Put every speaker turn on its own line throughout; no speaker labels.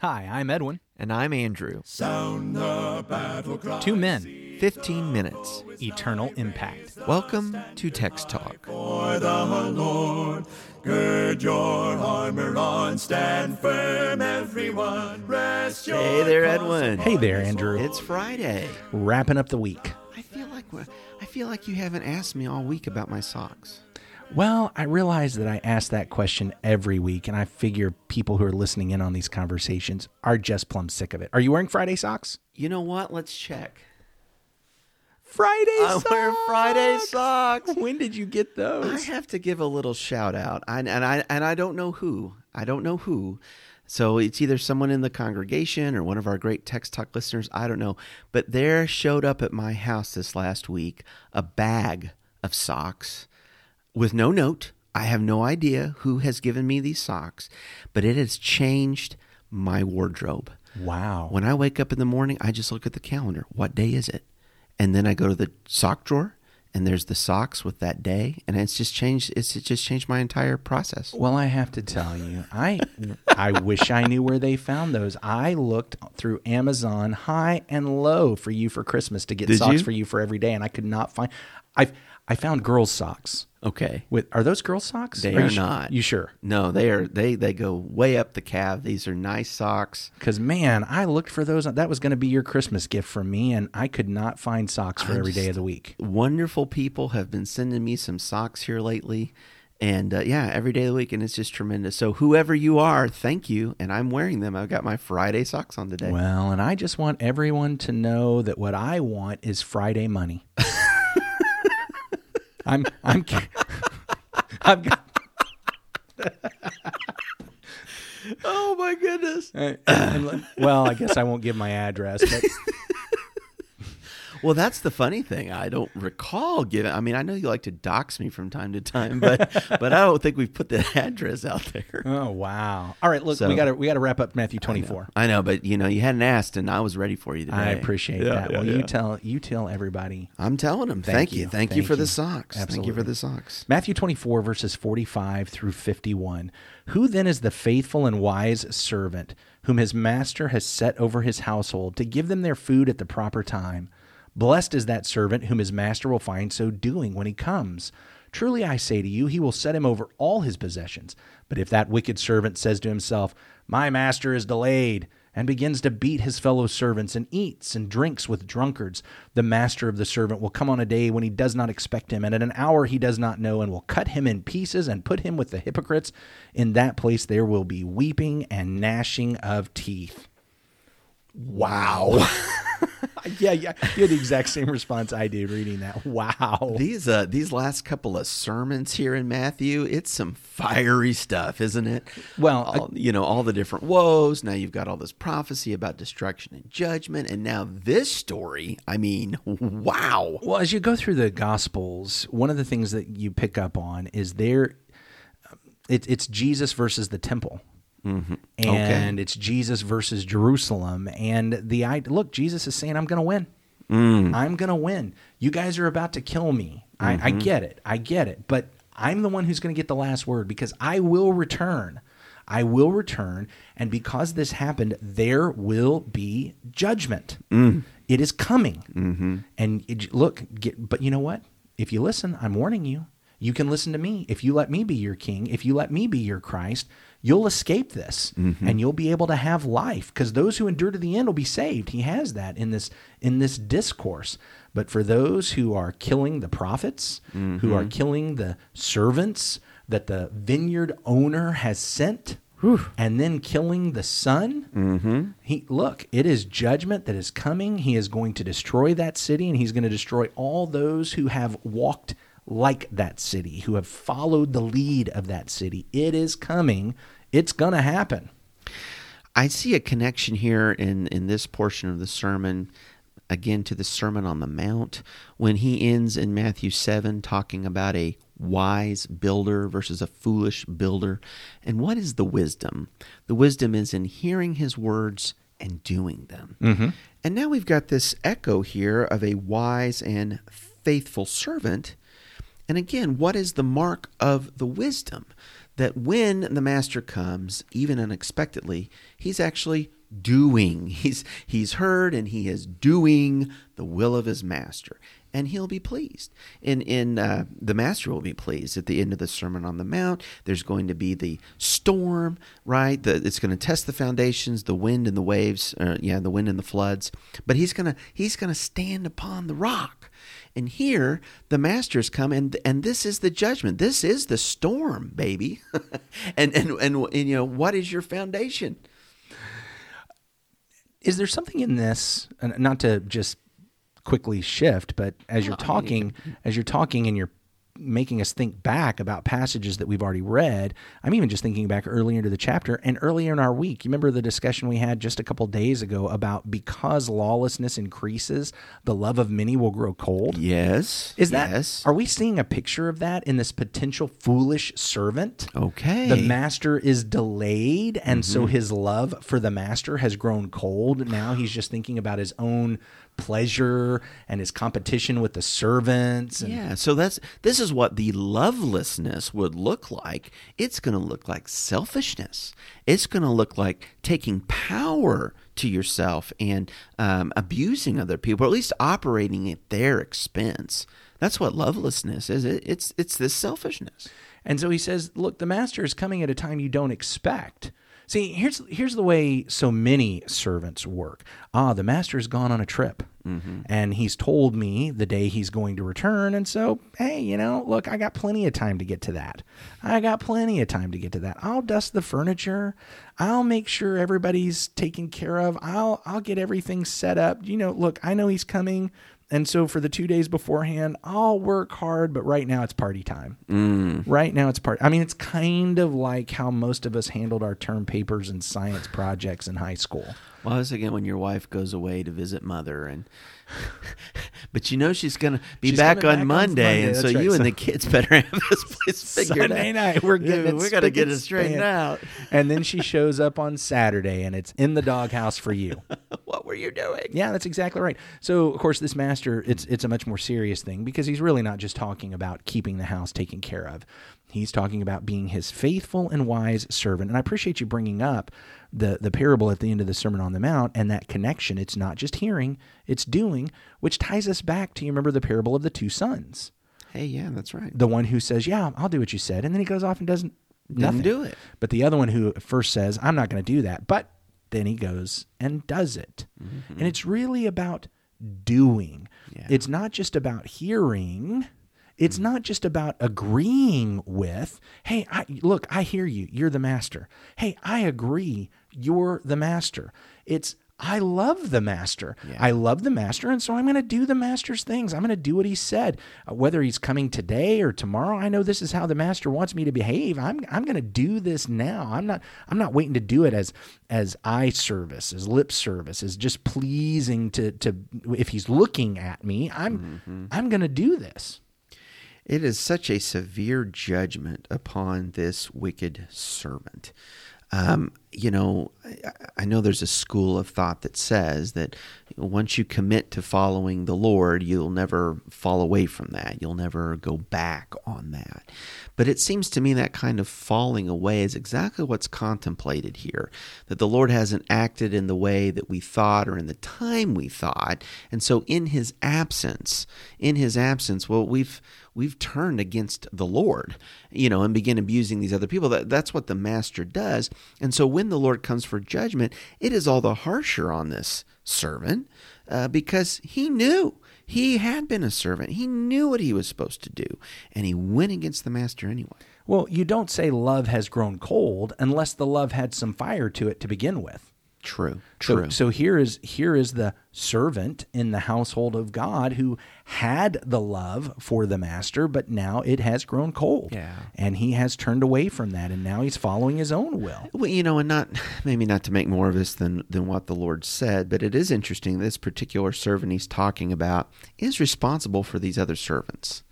Hi, I'm Edwin.
And I'm Andrew.
Sound the battle cry.
Two men,
15 minutes.
eternal impact.
Welcome to Text Talk.
For the Lord, gird your armor on, stand firm, everyone. Rest your
Hey there, Edwin.
Hey there, Andrew.
It's Friday.
Wrapping up the week.
I feel like I feel like you haven't asked me all week about my socks.
Well, I realize that I ask that question every week, and I figure people who are listening in on these conversations are just plumb sick of it. Are you wearing Friday socks?
You know what? Let's check.
Friday socks.
I'm
socks.
wearing Friday socks.
When did you get those?
I have to give a little shout out, I, and I and I don't know who. I don't know who. So it's either someone in the congregation or one of our great text talk listeners. I don't know, but there showed up at my house this last week a bag of socks with no note. I have no idea who has given me these socks, but it has changed my wardrobe.
Wow.
When I wake up in the morning, I just look at the calendar. What day is it? And then I go to the sock drawer and there's the socks with that day and it's just changed it's just changed my entire process.
Well, I have to tell you, I I wish I knew where they found those. I looked through Amazon high and low for you for Christmas to get
Did
socks
you?
for you for every day, and I could not find. I I found girls' socks.
Okay.
With are those girls' socks?
They
you
are
su-
not.
You sure?
No, they are they they go way up the calf. These are nice socks.
Because man, I looked for those. That was going to be your Christmas gift from me, and I could not find socks for
I'm
every day of the week.
Wonderful people have been sending me some socks here lately. And uh, yeah, every day of the week, and it's just tremendous. So, whoever you are, thank you. And I'm wearing them. I've got my Friday socks on today.
Well, and I just want everyone to know that what I want is Friday money. I'm I'm I've got
oh my goodness!
Uh, and well, I guess I won't give my address, but
Well, that's the funny thing. I don't recall giving. I mean, I know you like to dox me from time to time, but but I don't think we've put the address out there.
oh wow! All right, look,
So-
we got to we got to wrap up Matthew twenty four.
I know, but you know, you hadn't asked, and I was ready for you today.
I appreciate
Yeah,
that.
yeah,
well, you tell you tell everybody
I'm telling them.
Thank
you. Thank, you for the socks. Thank you for the socks.
Matthew 24, verses 45 through 51. Who then is the faithful and wise servant whom his master has set over his household to give them their food at the proper time? Blessed is that servant whom his master will find so doing when he comes. Truly I say to you, he will set him over all his possessions. But if that wicked servant says to himself, My master is delayed, and begins to beat his fellow servants and eats and drinks with drunkards, the master of the servant will come on a day when he does not expect him, and at an hour he does not know, and will cut him in pieces and put him with the hypocrites. In that place there will be weeping and gnashing of teeth. Wow. yeah, yeah. You had the exact same response I did reading that. Wow.
These uh these last couple of sermons here in Matthew, it's some fiery stuff, isn't it?
Well,
all, you know, all the different woes. Now you've got all this prophecy about destruction and judgment, and now this story. I mean, wow.
Well, as you go through the Gospels, one of the things that you pick up on is there, it, it's Jesus versus the temple.
Mm-hmm.
And it's Jesus versus Jerusalem. And the I look, Jesus is saying, I'm going to win.
Mm.
I'm going to win. You guys are about to kill me. I, I
Mm-hmm.
get it. I get it. But I'm the one who's going to get the last word because I will return. I will return. And because this happened, there will be judgment.
Mm.
It is coming.
Mm-hmm.
And it, look, get, but you know what? If you listen, I'm warning you. You can listen to me. If you let me be your king, if you let me be your Christ, you'll escape this mm-hmm. and you'll be able to have life because those who endure to the end will be saved. He has that in this in this discourse. But for those who are killing the prophets, who are mm-hmm. killing the servants that the vineyard owner has sent, and then killing the son, mm-hmm. he look, it is judgment that is coming. He is going to destroy that city, and he's going to destroy all those who have walked like that city, who have followed the lead of that city. It is coming. It's going to happen.
I see a connection here in in this portion of the sermon again to the Sermon on the Mount when he ends in Matthew 7 talking about a wise builder versus a foolish builder. And what is the wisdom? The wisdom is in hearing his words and doing them. Mm-hmm. And now we've got this echo here of a wise and faithful servant. And again, what is the mark of the wisdom? that when the master comes, even unexpectedly, he's actually doing. He's he's heard and he is doing the will of his master, and he'll be pleased. And, in uh, the master will be pleased at the end of the Sermon on the Mount. There's going to be the storm, right? The, it's going to test the foundations, the wind and the waves. Uh, yeah, the wind and the floods. But he's gonna he's gonna stand upon the rock. And here the masters come and and this is the judgment. This is the storm, baby. and, and and and you know what is your foundation?
Is there something in this, not to just quickly shift, but as you're oh, talking, mm-hmm. as you're talking and you're making us think back about passages that we've already read. I'm even just thinking back earlier into the chapter and earlier in our week. You remember the discussion we had just a couple days ago about because lawlessness increases, the love of many will grow cold?
Yes.
Is that
yes.
are we seeing a picture of that in this potential foolish servant?
Okay.
The master is delayed, and so mm-hmm. his love for the master has grown cold. Now he's just thinking about his own pleasure and his competition with the servants. And
Yeah, so that's this is what the lovelessness would look like. It's going to look like selfishness. It's going to look like taking power to yourself and um, abusing other people, or at least operating at their expense. That's what lovelessness is. It, it's it's this selfishness.
And so he says, "Look, the master is coming at a time you don't expect." See, here's here's the way so many servants work. Ah, the master's gone on a trip, Mm-hmm. and he's told me the day he's going to return, and so hey, you know, look, I got plenty of time to get to that. I got plenty of time to get to that. I'll dust the furniture. I'll make sure everybody's taken care of. I'll I'll get everything set up. You know, look, I know he's coming. And so for the two days beforehand, I'll work hard, but right now it's party time. Mm. Right now it's part. I mean, it's kind of like how most of us handled our term papers and science projects in high school.
Well, this again when your wife goes away to visit mother, and but you know she's gonna be
She's
back on
back on
Monday,
Monday,
and so
right.
you and the kids better have this place figured
Sunday
out.
night, we're getting
Yeah,
it
we got to get it straightened out.
And then she shows up on Saturday, and it's in the doghouse for you.
were you doing?
Yeah, that's exactly right. So, of course, this master, it's it's a much more serious thing because he's really not just talking about keeping the house taken care of. He's talking about being his faithful and wise servant. And I appreciate you bringing up the the parable at the end of the Sermon on the Mount and that connection. It's not just hearing, it's doing, which ties us back to you remember the parable of the two sons.
Hey, yeah, that's right.
The one who says, "Yeah, I'll do what you said," and then he goes off and doesn't nothing.
do it.
But the other one who first says, "I'm not going to do that," but then he goes and does it. Mm-hmm. And it's really about doing.
Yeah.
It's not just about hearing. It's mm-hmm. not just about agreeing with, hey, I, look, I hear you. You're the master. Hey, I agree. You're the master. It's, I love the master. I love the master. And so I'm going to do the master's things. I'm going to do what he said. Uh, whether he's coming today or tomorrow, I know this is how the master wants me to behave. I'm, I'm going to do this now. I'm not, I'm not waiting to do it as, as eye service, as lip service, as just pleasing to, to, if he's looking at me, I'm, I'm going to do this.
It is such a severe judgment upon this wicked servant. Um, you know, I, know there's a school of thought that says that once you commit to following the Lord, you'll never fall away from that. You'll never go back on that. But it seems to me that kind of falling away is exactly what's contemplated here. That the Lord hasn't acted in the way that we thought or in the time we thought. And so in his absence, in his absence, well, we've we've turned against the Lord, you know, and begin abusing these other people. That, that's what the master does. And so when the Lord comes for judgment, it is all the harsher on this servant uh, because he knew he had been a servant. He knew what he was supposed to do, and he went against the master anyway.
Well, you don't say love has grown cold unless the love had some fire to it to begin with.
True,
So,
true.
so here is here is the servant in the household of God who had the love for the master, but now it has grown cold.
Yeah.
And he has turned away from that and now he's following his own will.
Well, you know, and not maybe not to make more of this than than what the Lord said, but it is interesting. This particular servant he's talking about is responsible for these other servants.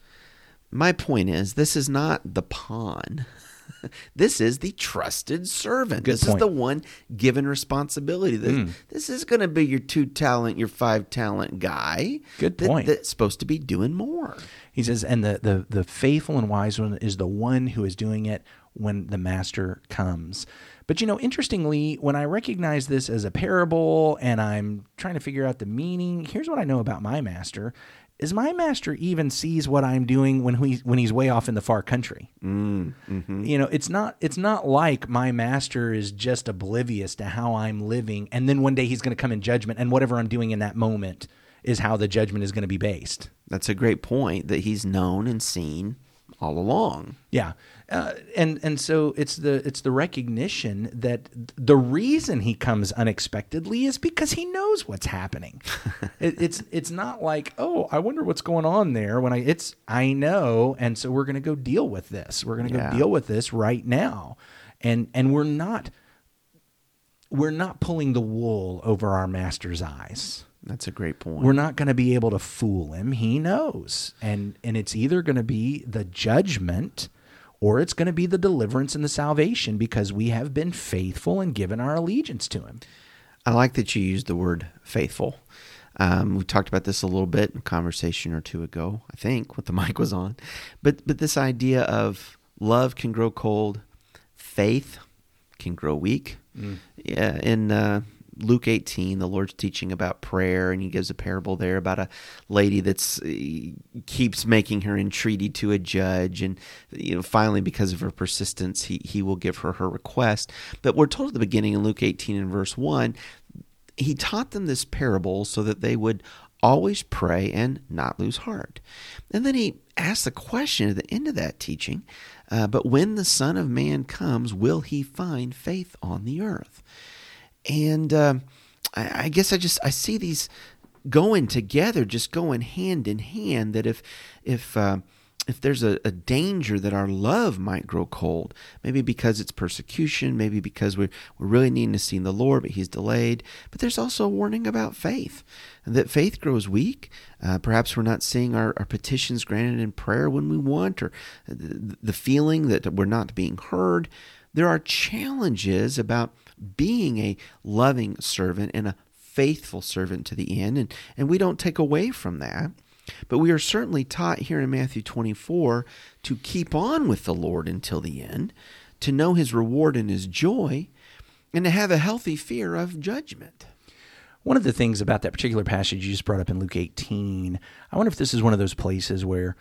My point is, this is not the pawn. this is the trusted servant.
Good
this
point.
is the one given responsibility. This,
Mm.
this is going to be your two talent, your five talent guy.
Good
that-
point.
that's supposed to be doing more.
He says, and the, the, the faithful and wise one is the one who is doing it when the master comes. But you know, interestingly, when I recognize this as a parable and I'm trying to figure out the meaning, here's what I know about my master is my master even sees what I'm doing when he when he's way off in the far country.
Mm, hmm
You know, it's not it's not like my master is just oblivious to how I'm living and then one day he's going to come in judgment and whatever I'm doing in that moment is how the judgment is going to be based.
That's a great point that he's known and seen all along.
Yeah, uh, and and so it's the it's the recognition that the reason he comes unexpectedly is because he knows what's happening. it, it's it's not like oh I wonder what's going on there when I it's I know and so we're going to go deal with this. We're going to
Yeah.
go deal with this right now, and and we're not we're not pulling the wool over our master's eyes
That's a great point.
we're not going to be able to fool him he knows and and it's either going to be the judgment or it's going to be the deliverance and the salvation because we have been faithful and given our allegiance to him
I like that you used the word faithful. Um, we talked about this a little bit in a conversation or two ago, I think, when the mic was on. But but this idea of love can grow cold, faith can grow weak. Yeah, in uh, Luke 18, the Lord's teaching about prayer, and he gives a parable there about a lady that's uh, keeps making her entreaty to a judge, and you know finally because of her persistence, he he will give her her request. But we're told at the beginning in Luke 18 and verse one, he taught them this parable so that they would always pray and not lose heart. And then he asks the question at the end of that teaching, uh, but when the Son of Man comes, will he find faith on the earth? And um I, I guess I just I see these going together, just going hand in hand. That if if uh, if there's a, a danger that our love might grow cold, maybe because it's persecution, maybe because we're, we're really needing to see the Lord, but He's delayed. But there's also a warning about faith, that faith grows weak. Uh, perhaps we're not seeing our, our petitions granted in prayer when we want, or the, the feeling that we're not being heard. There are challenges about being a loving servant and a faithful servant to the end, and, and we don't take away from that. But we are certainly taught here in Matthew 24 to keep on with the Lord until the end, to know his reward and his joy, and to have a healthy fear of judgment.
one of the things about that particular passage you just brought up in luke 18 i wonder if this is one of those places where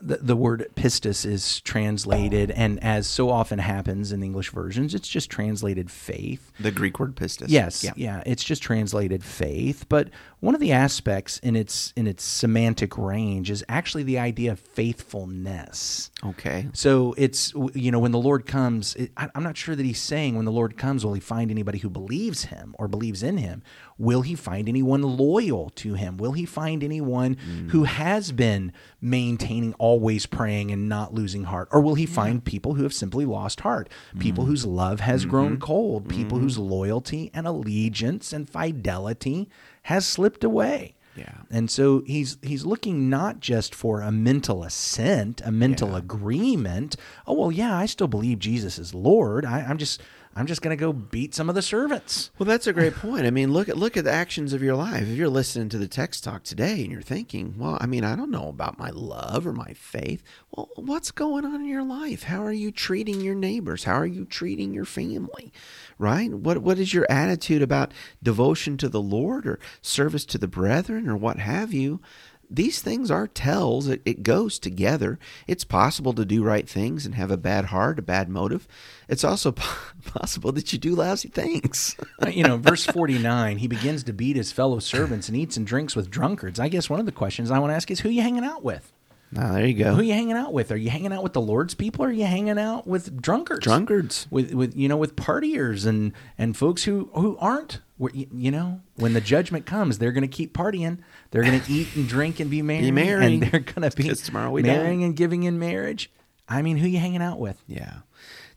the, the word pistis is translated and as so often happens in english versions it's just translated faith
The Greek word pistis.
Yes,
Yeah.
yeah. it's just translated faith, but one of the aspects in its in its semantic range is actually the idea of faithfulness.
Okay.
So it's you know when the Lord comes, it, I, I'm not sure that he's saying when the Lord comes, will he find anybody who believes him or believes in him? Will he find anyone loyal to him? Will he find anyone mm. who has been maintaining, always praying and not losing heart, or will he find people who have simply lost heart, people mm-hmm. whose love has grown mm-hmm. cold, people whose mm-hmm. loyalty and allegiance and fidelity has slipped away?
Yeah.
And so he's he's looking not just for a mental assent, a mental agreement. Oh well, yeah, I still believe Jesus is Lord. I, I'm just I'm just going to go beat some of the servants.
Well, that's a great point. I mean, look at look at the actions of your life. If you're listening to the text talk today and you're thinking, "Well, I mean, I don't know about my love or my faith." Well, what's going on in your life? How are you treating your neighbors? How are you treating your family? Right? What what is your attitude about devotion to the Lord or service to the brethren or what have you? These things are tells. It, it goes together. It's possible to do right things and have a bad heart, a bad motive. It's also possible that you do lousy things.
Uh, you know, verse 49, he begins to beat his fellow servants and eats and drinks with drunkards. I guess one of the questions I want to ask is who you hanging out with?
Ah, there you go.
Who
go.
you hanging out with? Are you hanging out with the Lord's people or are you hanging out with drunkards?
Drunkards.
with with you know with partiers and and folks who who aren't you know when the judgment comes they're going to keep partying they're going to eat and drink and be married be
married.
and they're going to be
tomorrow we die.
marrying and giving in marriage i mean who you hanging out with
Yeah.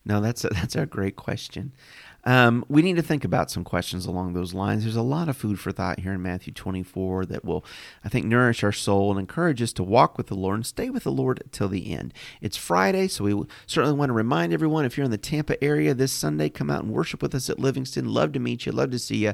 No, that's a, that's a great question. Um, we need to think about some questions along those lines. There's a lot of food for thought here in Matthew 24 that will, I think, nourish our soul and encourage us to walk with the Lord and stay with the Lord till the end. It's Friday, so we certainly want to remind everyone if you're in the Tampa area this Sunday, come out and worship with us at Livingston. Love to meet you, love to see you.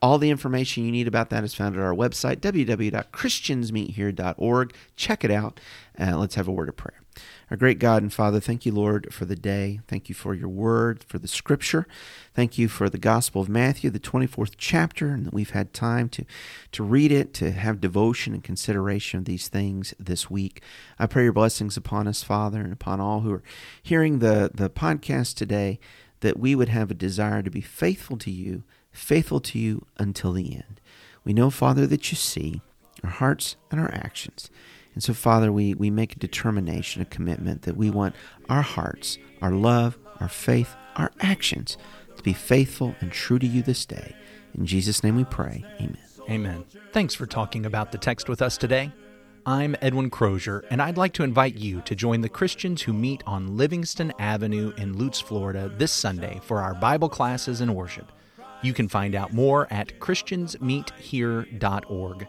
All the information you need about that is found at our website, www.christiansmeethere.org. Check it out. and let's have a word of prayer. Our great God and Father, thank you, Lord, for the day. Thank you for your word, for the scripture. Thank you for the Gospel of Matthew, the 24th chapter, and that we've had time to, to read it, to have devotion and consideration of these things this week. I pray your blessings upon us, Father, and upon all who are hearing the, the podcast today, that we would have a desire to be faithful to you, faithful to you until the end. We know, Father, that you see our hearts and our actions. And so, Father, we, we make a determination, a commitment that we want our hearts, our love, our faith, our actions to be faithful and true to you this day. In Jesus' name we pray. Amen.
Amen. Thanks for talking about the text with us today. I'm Edwin Crozier, and I'd like to invite you to join the Christians who meet on Livingston Avenue in Lutz, Florida this Sunday for our Bible classes and worship. You can find out more at ChristiansMeetHere.org.